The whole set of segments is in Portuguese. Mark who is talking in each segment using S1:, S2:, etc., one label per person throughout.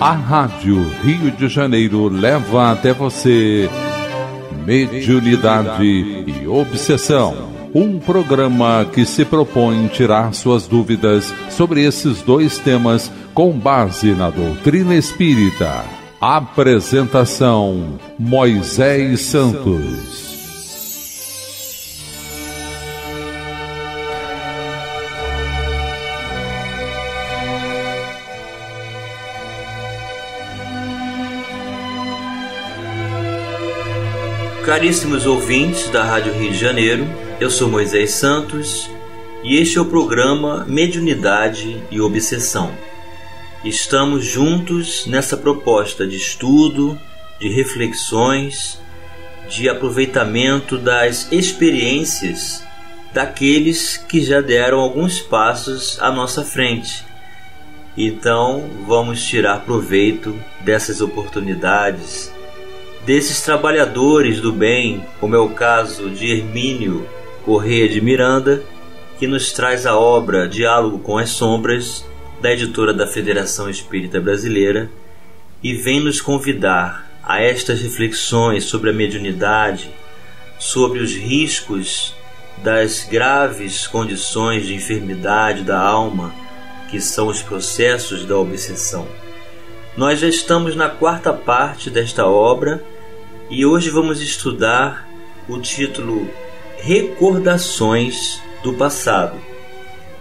S1: A Rádio Rio de Janeiro leva até você Mediunidade e Obsessão. Um programa que se propõe tirar suas dúvidas sobre esses dois temas com base na doutrina espírita. Apresentação: Moisés Santos.
S2: Caríssimos ouvintes da Rádio Rio de Janeiro, eu sou Moisés Santos e este é o programa Mediunidade e Obsessão. Estamos juntos nessa proposta de estudo, de reflexões, de aproveitamento das experiências daqueles que já deram alguns passos à nossa frente. Então, vamos tirar proveito dessas oportunidades desses trabalhadores do bem, como é o caso de Hermínio Correia de Miranda, que nos traz a obra Diálogo com as Sombras, da editora da Federação Espírita Brasileira, e vem nos convidar a estas reflexões sobre a mediunidade, sobre os riscos das graves condições de enfermidade da alma, que são os processos da obsessão. Nós já estamos na quarta parte desta obra e hoje vamos estudar o título Recordações do Passado.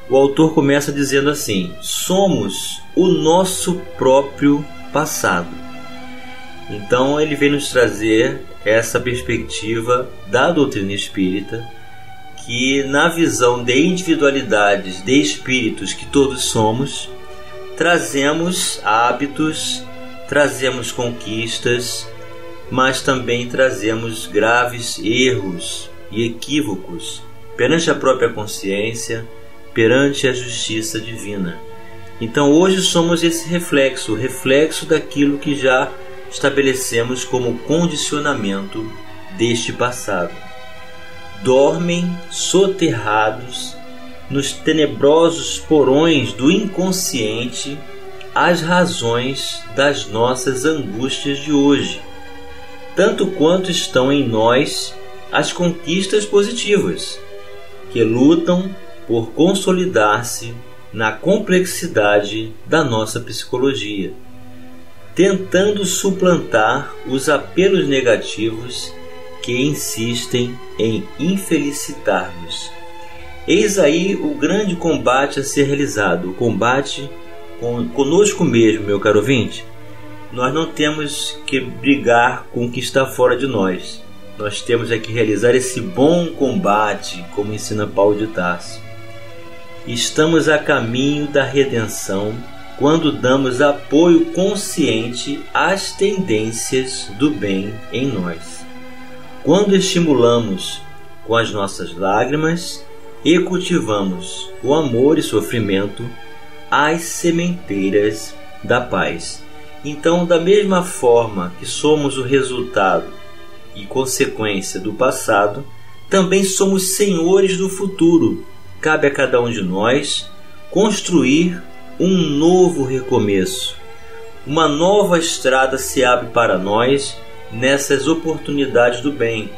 S2: O autor começa dizendo assim: Somos o nosso próprio passado. Então ele vem nos trazer essa perspectiva da doutrina espírita que na visão de individualidades de espíritos que todos somos, trazemos hábitos, trazemos conquistas, mas também trazemos graves erros e equívocos perante a própria consciência, perante a justiça divina. Então hoje somos esse reflexo, reflexo daquilo que já estabelecemos como condicionamento deste passado. Dormem soterrados nos tenebrosos porões do inconsciente as razões das nossas angústias de hoje, tanto quanto estão em nós as conquistas positivas, que lutam por consolidar-se na complexidade da nossa psicologia, tentando suplantar os apelos negativos que insistem em infelicitar-nos Eis aí o grande combate a ser realizado, o combate com, conosco mesmo, meu caro ouvinte. Nós não temos que brigar com o que está fora de nós. Nós temos é que realizar esse bom combate, como ensina Paulo de Tarso. Estamos a caminho da redenção quando damos apoio consciente às tendências do bem em nós. Quando estimulamos com as nossas lágrimas e cultivamos o amor e sofrimento às sementeiras da paz. Então, da mesma forma que somos o resultado e consequência do passado, também somos senhores do futuro. Cabe a cada um de nós construir um novo recomeço. Uma nova estrada se abre para nós nessas oportunidades do bem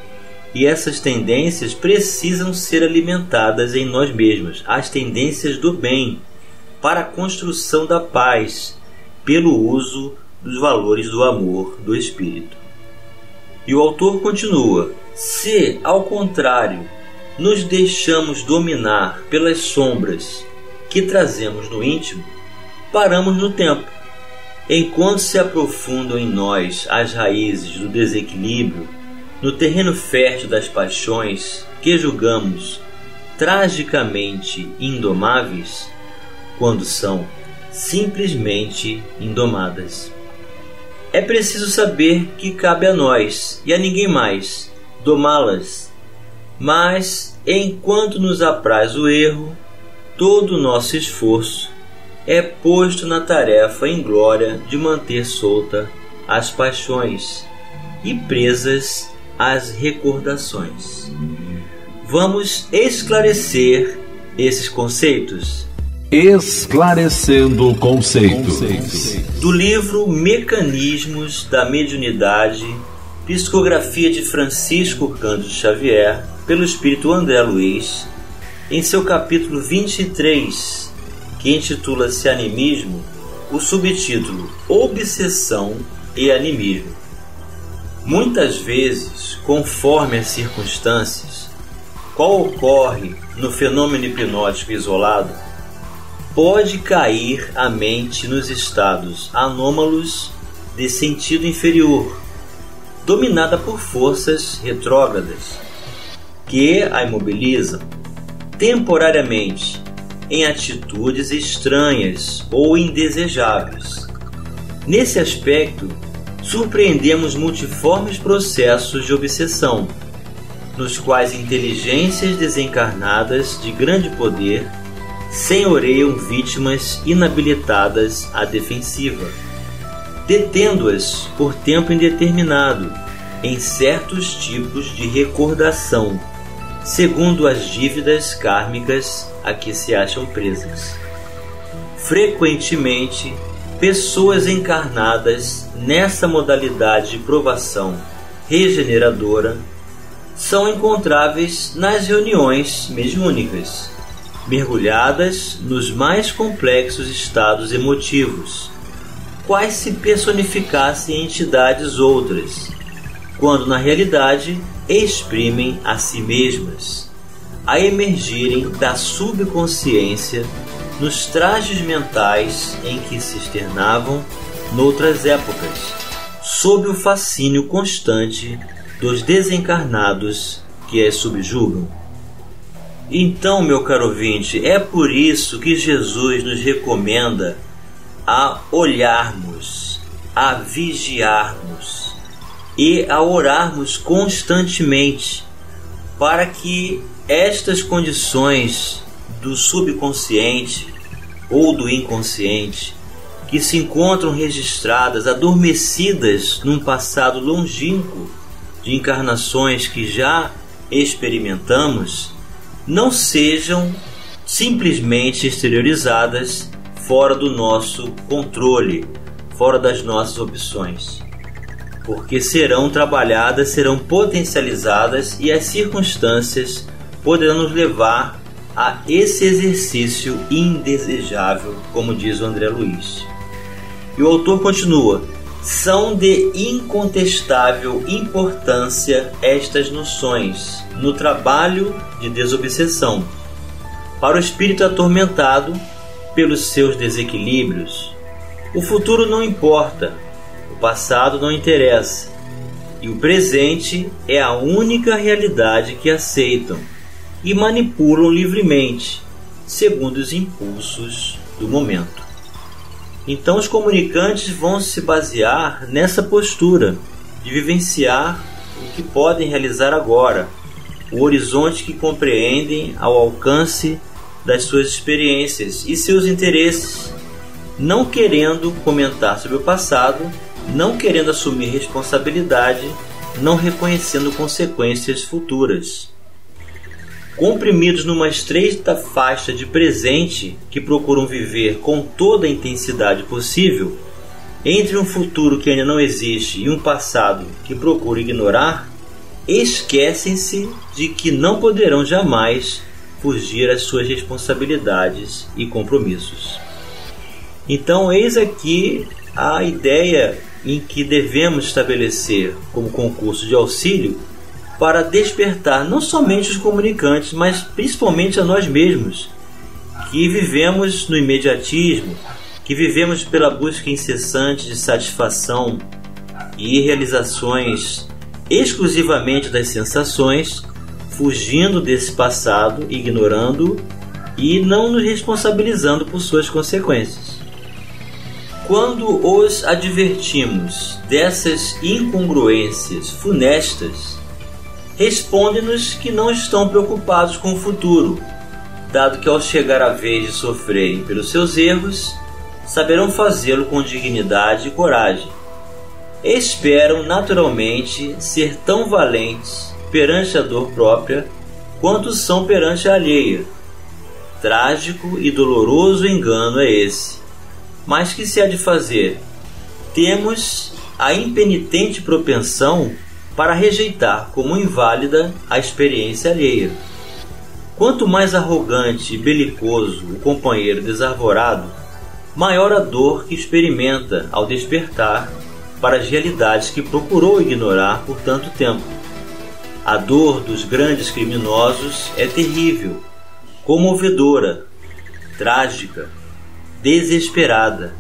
S2: e essas tendências precisam ser alimentadas em nós mesmos, as tendências do bem, para a construção da paz, pelo uso dos valores do amor do espírito. E o autor continua: se, ao contrário, nos deixamos dominar pelas sombras que trazemos no íntimo, paramos no tempo. Enquanto se aprofundam em nós as raízes do desequilíbrio no terreno fértil das paixões que julgamos tragicamente indomáveis, quando são simplesmente indomadas. É preciso saber que cabe a nós e a ninguém mais domá-las, mas enquanto nos apraz o erro, todo o nosso esforço é posto na tarefa em glória de manter solta as paixões e presas as recordações. Vamos esclarecer esses conceitos.
S1: Esclarecendo conceitos.
S2: Do livro Mecanismos da Mediunidade, psicografia de Francisco Cândido Xavier, pelo espírito André Luiz, em seu capítulo 23, que intitula-se Animismo, o subtítulo Obsessão e Animismo. Muitas vezes, conforme as circunstâncias, qual ocorre no fenômeno hipnótico isolado, pode cair a mente nos estados anômalos de sentido inferior, dominada por forças retrógradas, que a imobilizam temporariamente em atitudes estranhas ou indesejáveis. Nesse aspecto, surpreendemos multiformes processos de obsessão, nos quais inteligências desencarnadas de grande poder senhoreiam vítimas inabilitadas à defensiva, detendo-as por tempo indeterminado em certos tipos de recordação, segundo as dívidas kármicas a que se acham presas. Frequentemente, pessoas encarnadas nessa modalidade de provação regeneradora são encontráveis nas reuniões mediúnicas, mergulhadas nos mais complexos estados emotivos, quais se personificassem em entidades outras, quando na realidade exprimem a si mesmas, a emergirem da subconsciência nos trajes mentais em que se externavam noutras épocas, sob o fascínio constante dos desencarnados que as subjugam. Então, meu caro ouvinte, é por isso que Jesus nos recomenda a olharmos, a vigiarmos e a orarmos constantemente para que estas condições do subconsciente ou do inconsciente que se encontram registradas, adormecidas num passado longínquo de encarnações que já experimentamos, não sejam simplesmente exteriorizadas fora do nosso controle, fora das nossas opções. Porque serão trabalhadas, serão potencializadas e as circunstâncias poderão nos levar a esse exercício indesejável, como diz o André Luiz. E o autor continua: são de incontestável importância estas noções no trabalho de desobsessão. Para o espírito atormentado pelos seus desequilíbrios, o futuro não importa, o passado não interessa, e o presente é a única realidade que aceitam e manipulam livremente, segundo os impulsos do momento. Então, os comunicantes vão se basear nessa postura de vivenciar o que podem realizar agora, o horizonte que compreendem ao alcance das suas experiências e seus interesses, não querendo comentar sobre o passado, não querendo assumir responsabilidade, não reconhecendo consequências futuras comprimidos numa estreita faixa de presente que procuram viver com toda a intensidade possível, entre um futuro que ainda não existe e um passado que procura ignorar, esquecem-se de que não poderão jamais fugir às suas responsabilidades e compromissos. Então, eis aqui a ideia em que devemos estabelecer como concurso de auxílio para despertar não somente os comunicantes, mas principalmente a nós mesmos, que vivemos no imediatismo, que vivemos pela busca incessante de satisfação e realizações exclusivamente das sensações, fugindo desse passado, ignorando e não nos responsabilizando por suas consequências. Quando os advertimos dessas incongruências funestas, responde-nos que não estão preocupados com o futuro, dado que ao chegar a vez de sofrerem pelos seus erros, saberão fazê-lo com dignidade e coragem. Esperam naturalmente ser tão valentes perante a dor própria quanto são perante a alheia. Trágico e doloroso engano é esse. Mas que se há de fazer? Temos a impenitente propensão para rejeitar como inválida a experiência alheia. Quanto mais arrogante e belicoso o companheiro desarvorado, maior a dor que experimenta ao despertar para as realidades que procurou ignorar por tanto tempo. A dor dos grandes criminosos é terrível, comovedora, trágica, desesperada.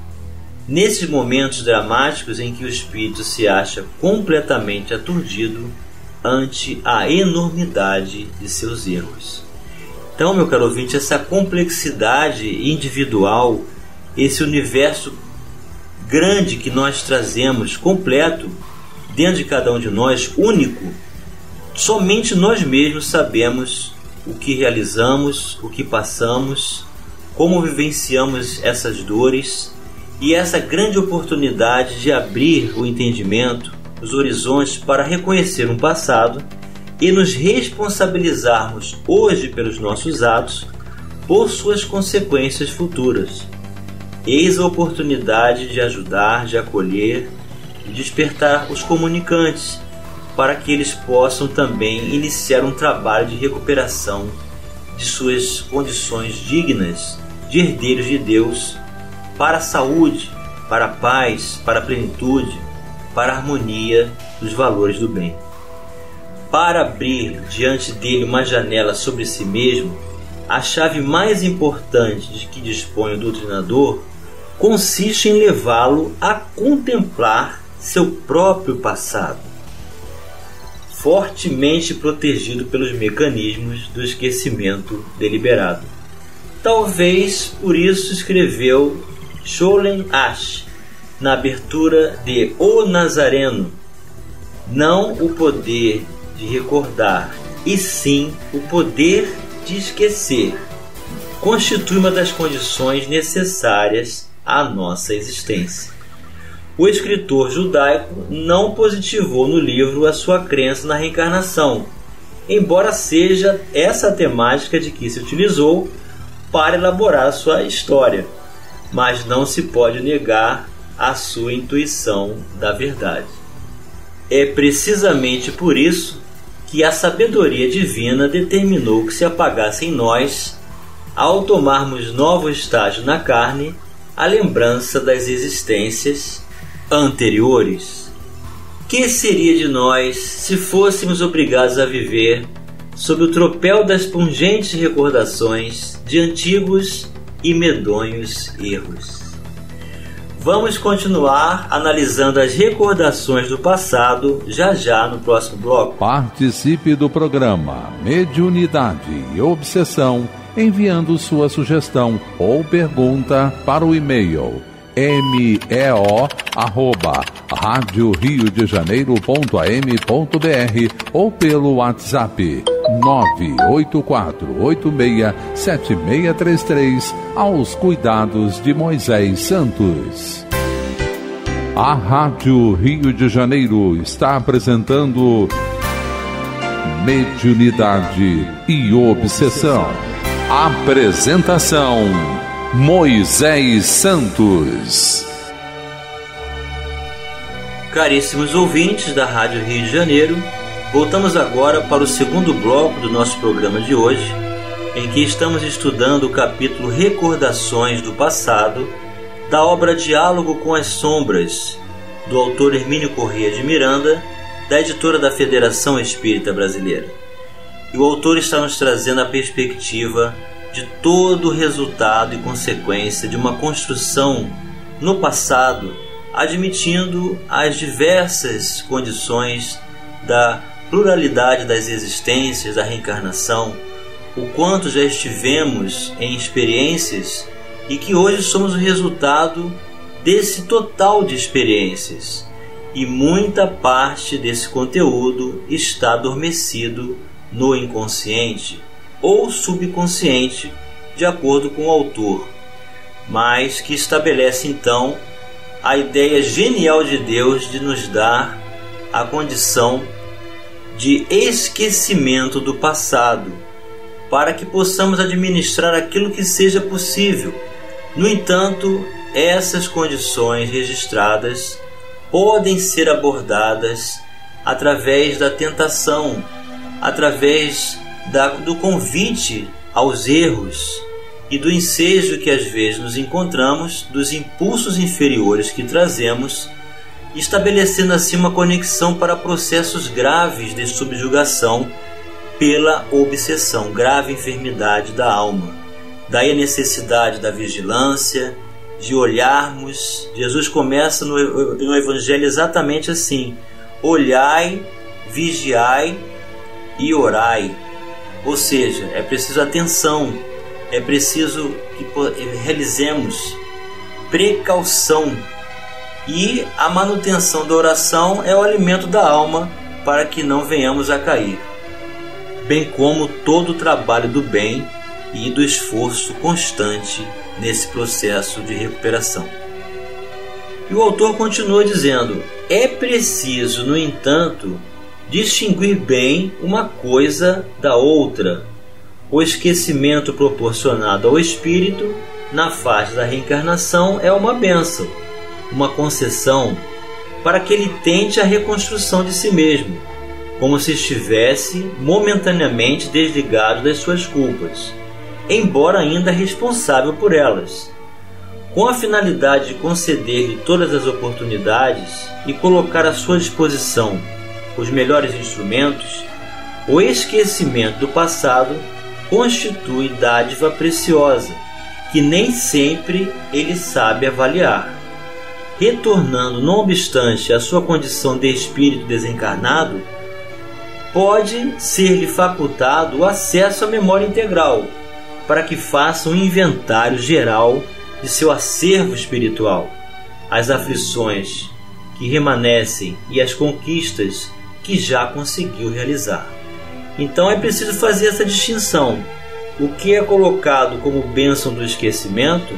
S2: Nesses momentos dramáticos em que o espírito se acha completamente aturdido ante a enormidade de seus erros. Então, meu caro ouvinte, essa complexidade individual, esse universo grande que nós trazemos, completo, dentro de cada um de nós, único, somente nós mesmos sabemos o que realizamos, o que passamos, como vivenciamos essas dores e essa grande oportunidade de abrir o entendimento, os horizontes para reconhecer um passado e nos responsabilizarmos hoje pelos nossos atos por suas consequências futuras. Eis a oportunidade de ajudar, de acolher, de despertar os comunicantes para que eles possam também iniciar um trabalho de recuperação de suas condições dignas de herdeiros de Deus para a saúde, para a paz, para a plenitude, para a harmonia dos valores do bem. Para abrir diante dele uma janela sobre si mesmo, a chave mais importante de que dispõe o doutrinador consiste em levá-lo a contemplar seu próprio passado, fortemente protegido pelos mecanismos do esquecimento deliberado. Talvez por isso escreveu Scholen Ash na abertura de O Nazareno, não o poder de recordar, e sim o poder de esquecer, constitui uma das condições necessárias a nossa existência. O escritor judaico não positivou no livro a sua crença na reencarnação, embora seja essa a temática de que se utilizou para elaborar sua história, mas não se pode negar a sua intuição da verdade. É precisamente por isso que a sabedoria divina determinou que se apagasse em nós, ao tomarmos novo estágio na carne, a lembrança das existências anteriores. Que seria de nós se fôssemos obrigados a viver sob o tropel das pungentes recordações de antigos e medonhos erros? Vamos continuar analisando as recordações do passado já já no próximo bloco.
S1: Participe do programa Mediunidade e Obsessão enviando sua sugestão ou pergunta para o e-mail meo arroba rádio rio de janeiro.am.br ou pelo WhatsApp 984867633 aos cuidados de Moisés Santos. A Rádio Rio de Janeiro está apresentando Mediunidade e Obsessão. Apresentação Moisés Santos.
S2: Caríssimos ouvintes da Rádio Rio de Janeiro, voltamos agora para o segundo bloco do nosso programa de hoje, em que estamos estudando o capítulo Recordações do Passado da obra Diálogo com as Sombras, do autor Hermínio Corrêa de Miranda, da editora da Federação Espírita Brasileira. E o autor está nos trazendo a perspectiva de todo o resultado e consequência de uma construção no passado, admitindo as diversas condições da pluralidade das existências, da reencarnação, o quanto já estivemos em experiências e que hoje somos o resultado desse total de experiências. E muita parte desse conteúdo está adormecido no inconsciente ou subconsciente, de acordo com o autor, mas que estabelece então a ideia genial de Deus de nos dar a condição de esquecimento do passado, para que possamos administrar aquilo que seja possível. No entanto, essas condições registradas podem ser abordadas através da tentação, através da, do convite aos erros e do ensejo que às vezes nos encontramos dos impulsos inferiores que trazemos, estabelecendo assim uma conexão para processos graves de subjugação pela obsessão, grave enfermidade da alma. Daí a necessidade da vigilância, de olharmos. Jesus começa no, no Evangelho exatamente assim: olhai, vigiai e orai. Ou seja, é preciso atenção, é preciso que realizemos precaução. E a manutenção da oração é o alimento da alma para que não venhamos a cair bem como todo o trabalho do bem e do esforço constante nesse processo de recuperação. E o autor continua dizendo: é preciso, no entanto, distinguir bem uma coisa da outra. O esquecimento proporcionado ao espírito na fase da reencarnação é uma bênção, uma concessão para que ele tente a reconstrução de si mesmo como se estivesse momentaneamente desligado das suas culpas, embora ainda responsável por elas, com a finalidade de conceder-lhe todas as oportunidades e colocar à sua disposição os melhores instrumentos, o esquecimento do passado constitui dádiva preciosa que nem sempre ele sabe avaliar. Retornando, não obstante, à sua condição de espírito desencarnado, pode ser-lhe facultado o acesso à memória integral, para que faça um inventário geral de seu acervo espiritual, as aflições que remanescem e as conquistas que já conseguiu realizar. Então é preciso fazer essa distinção. O que é colocado como bênção do esquecimento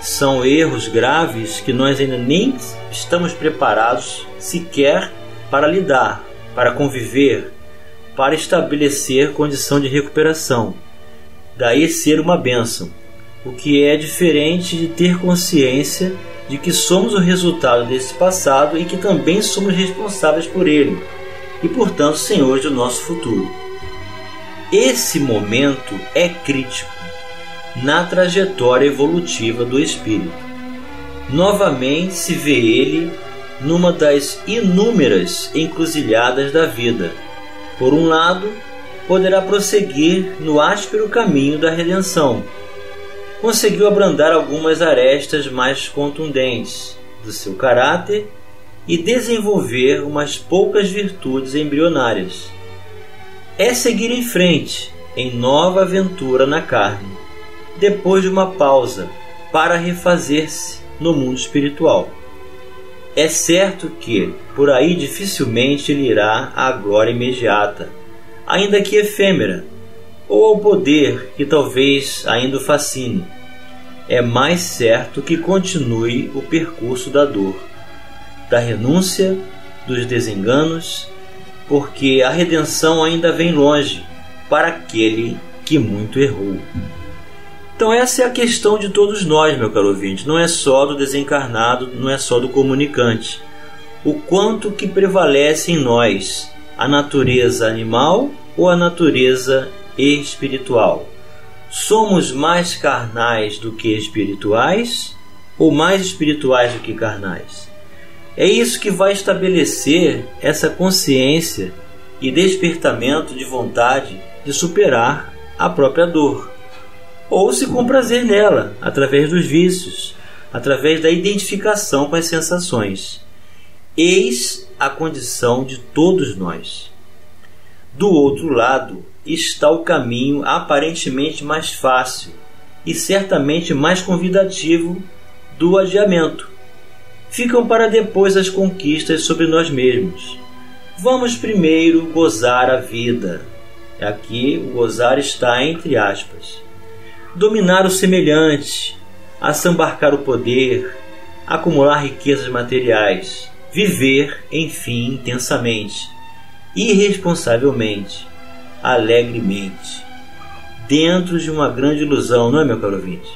S2: são erros graves que nós ainda nem estamos preparados sequer para lidar, para conviver, para estabelecer condição de recuperação. Daí ser uma bênção, o que é diferente de ter consciência de que somos o resultado desse passado e que também somos responsáveis por ele e, portanto, senhores do nosso futuro. Esse momento é crítico na trajetória evolutiva do espírito. Novamente se vê ele numa das inúmeras encruzilhadas da vida por um lado, poderá prosseguir no áspero caminho da redenção. Conseguiu abrandar algumas arestas mais contundentes do seu caráter e desenvolver umas poucas virtudes embrionárias. É seguir em frente, em nova aventura na carne, depois de uma pausa para refazer-se no mundo espiritual. É certo que por aí dificilmente ele irá à glória imediata, ainda que efêmera, ou ao poder que talvez ainda o fascine. É mais certo que continue o percurso da dor, da renúncia, dos desenganos, porque a redenção ainda vem longe para aquele que muito errou. Então essa é a questão de todos nós, meu caro ouvinte. Não é só do desencarnado, não é só do comunicante. O quanto que prevalece em nós a natureza animal ou a natureza espiritual? Somos mais carnais do que espirituais ou mais espirituais do que carnais? É isso que vai estabelecer essa consciência e despertamento de vontade de superar a própria dor ou se comprazer nela, através dos vícios, através da identificação com as sensações. Eis a condição de todos nós. Do outro lado está o caminho aparentemente mais fácil e certamente mais convidativo do adiamento. Ficam para depois as conquistas sobre nós mesmos. Vamos primeiro gozar a vida. Aqui o gozar está entre aspas dominar o semelhante, assambarcar o poder, acumular riquezas materiais, viver, enfim, intensamente, irresponsavelmente, alegremente, dentro de uma grande ilusão, não é, meu caro ouvinte?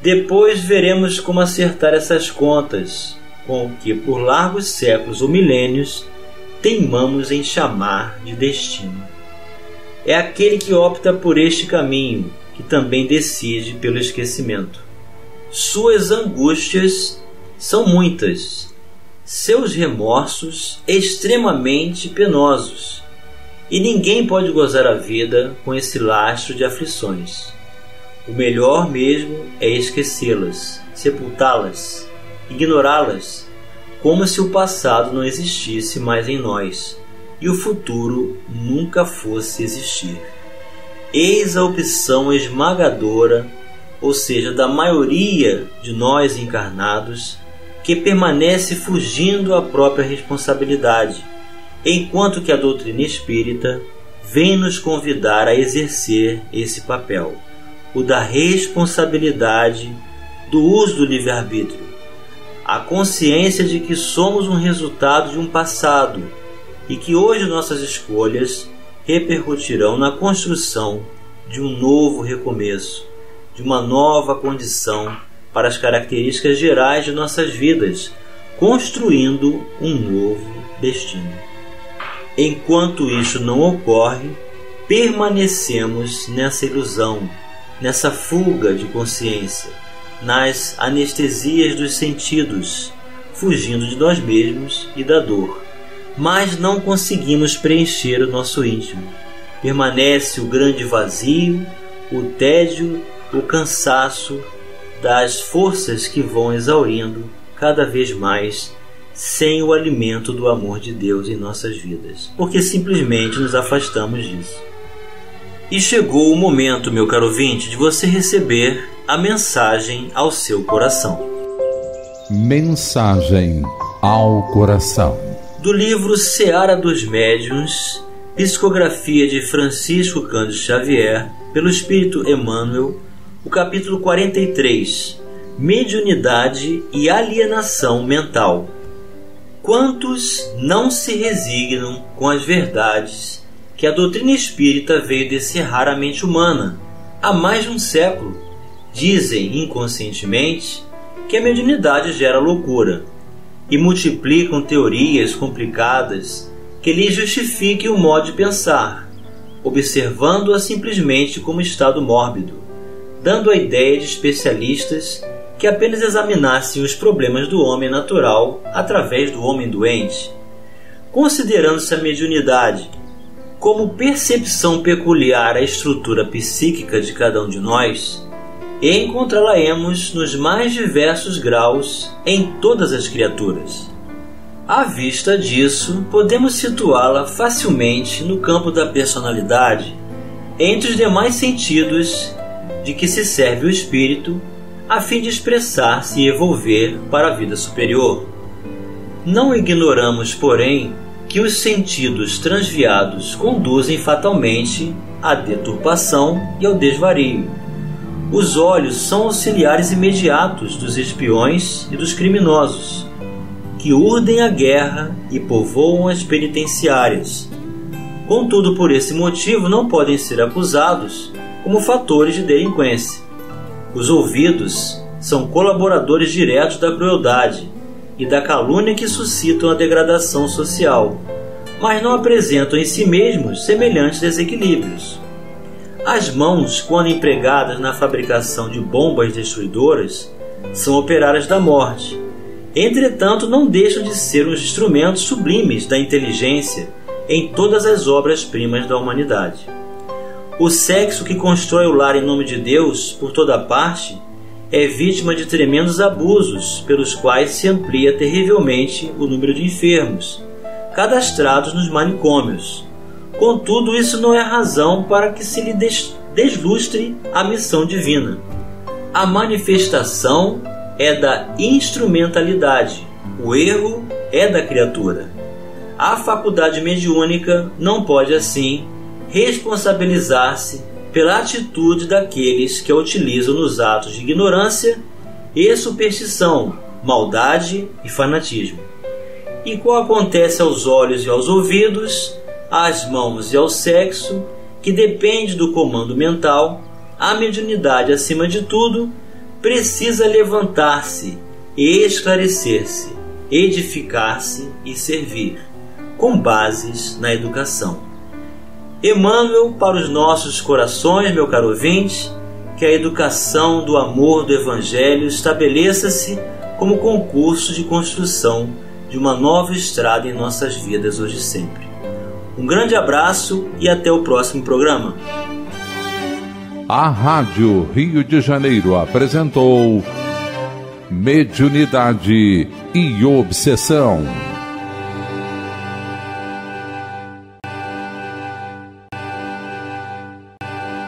S2: Depois veremos como acertar essas contas com o que por largos séculos ou milênios teimamos em chamar de destino. É aquele que opta por este caminho que também decide pelo esquecimento. Suas angústias são muitas, seus remorsos extremamente penosos, e ninguém pode gozar a vida com esse lastro de aflições. O melhor mesmo é esquecê-las, sepultá-las, ignorá-las, como se o passado não existisse mais em nós e o futuro nunca fosse existir. Eis a opção esmagadora, ou seja, da maioria de nós encarnados, que permanece fugindo à própria responsabilidade, enquanto que a doutrina espírita vem nos convidar a exercer esse papel, o da responsabilidade do uso do livre-arbítrio, a consciência de que somos um resultado de um passado e que hoje nossas escolhas repercutirão na construção de um novo recomeço, de uma nova condição para as características gerais de nossas vidas, construindo um novo destino. Enquanto isso não ocorre, permanecemos nessa ilusão, nessa fuga de consciência, nas anestesias dos sentidos, fugindo de nós mesmos e da dor mas não conseguimos preencher o nosso íntimo. Permanece o grande vazio, o tédio, o cansaço das forças que vão exaurindo cada vez mais sem o alimento do amor de Deus em nossas vidas, porque simplesmente nos afastamos disso. E chegou o momento, meu caro ouvinte, de você receber a mensagem ao seu coração.
S1: Mensagem ao coração
S2: do livro Seara dos Médiuns, psicografia de Francisco Cândido Xavier, pelo Espírito Emmanuel, o capítulo 43, Mediunidade e Alienação Mental. Quantos não se resignam com as verdades que a doutrina espírita veio descerrar a mente humana há mais de um século? Dizem inconscientemente que a mediunidade gera loucura e multiplicam teorias complicadas que lhe justifiquem o modo de pensar, observando-a simplesmente como estado mórbido, dando a ideia de especialistas que apenas examinassem os problemas do homem natural através do homem doente, considerando-se a mediunidade como percepção peculiar à estrutura psíquica de cada um de nós encontrá-la-emos nos mais diversos graus em todas as criaturas. À vista disso, podemos situá-la facilmente no campo da personalidade, entre os demais sentidos de que se serve o espírito a fim de expressar-se e evolver para a vida superior. Não ignoramos, porém, que os sentidos transviados conduzem fatalmente à deturpação e ao desvario os olhos são auxiliares imediatos dos espiões e dos criminosos, que urdem a guerra e povoam as penitenciárias. Contudo, por esse motivo, não podem ser acusados como fatores de delinquência. Os ouvidos são colaboradores diretos da crueldade e da calúnia que suscitam a degradação social, mas não apresentam em si mesmos semelhantes desequilíbrios. As mãos, quando empregadas na fabricação de bombas destruidoras, são operárias da morte. Entretanto, não deixam de ser os instrumentos sublimes da inteligência em todas as obras-primas da humanidade. O sexo que constrói o lar em nome de Deus por toda parte é vítima de tremendos abusos, pelos quais se amplia terrivelmente o número de enfermos, cadastrados nos manicômios, Contudo, isso não é razão para que se lhe deslustre a missão divina. A manifestação é da instrumentalidade, o erro é da criatura. A faculdade mediúnica não pode, assim, responsabilizar-se pela atitude daqueles que a utilizam nos atos de ignorância e superstição, maldade e fanatismo. E qual acontece aos olhos e aos ouvidos, às mãos e ao sexo, que depende do comando mental, a mediunidade, acima de tudo, precisa levantar-se e esclarecer-se, edificar-se e servir, com bases na educação. Emmanuel, para os nossos corações, meu caro ouvinte, que a educação do amor do Evangelho estabeleça-se como concurso de construção de uma nova estrada em nossas vidas hoje e sempre. Um grande abraço e até o próximo programa.
S1: A Rádio Rio de Janeiro apresentou Mediunidade e Obsessão.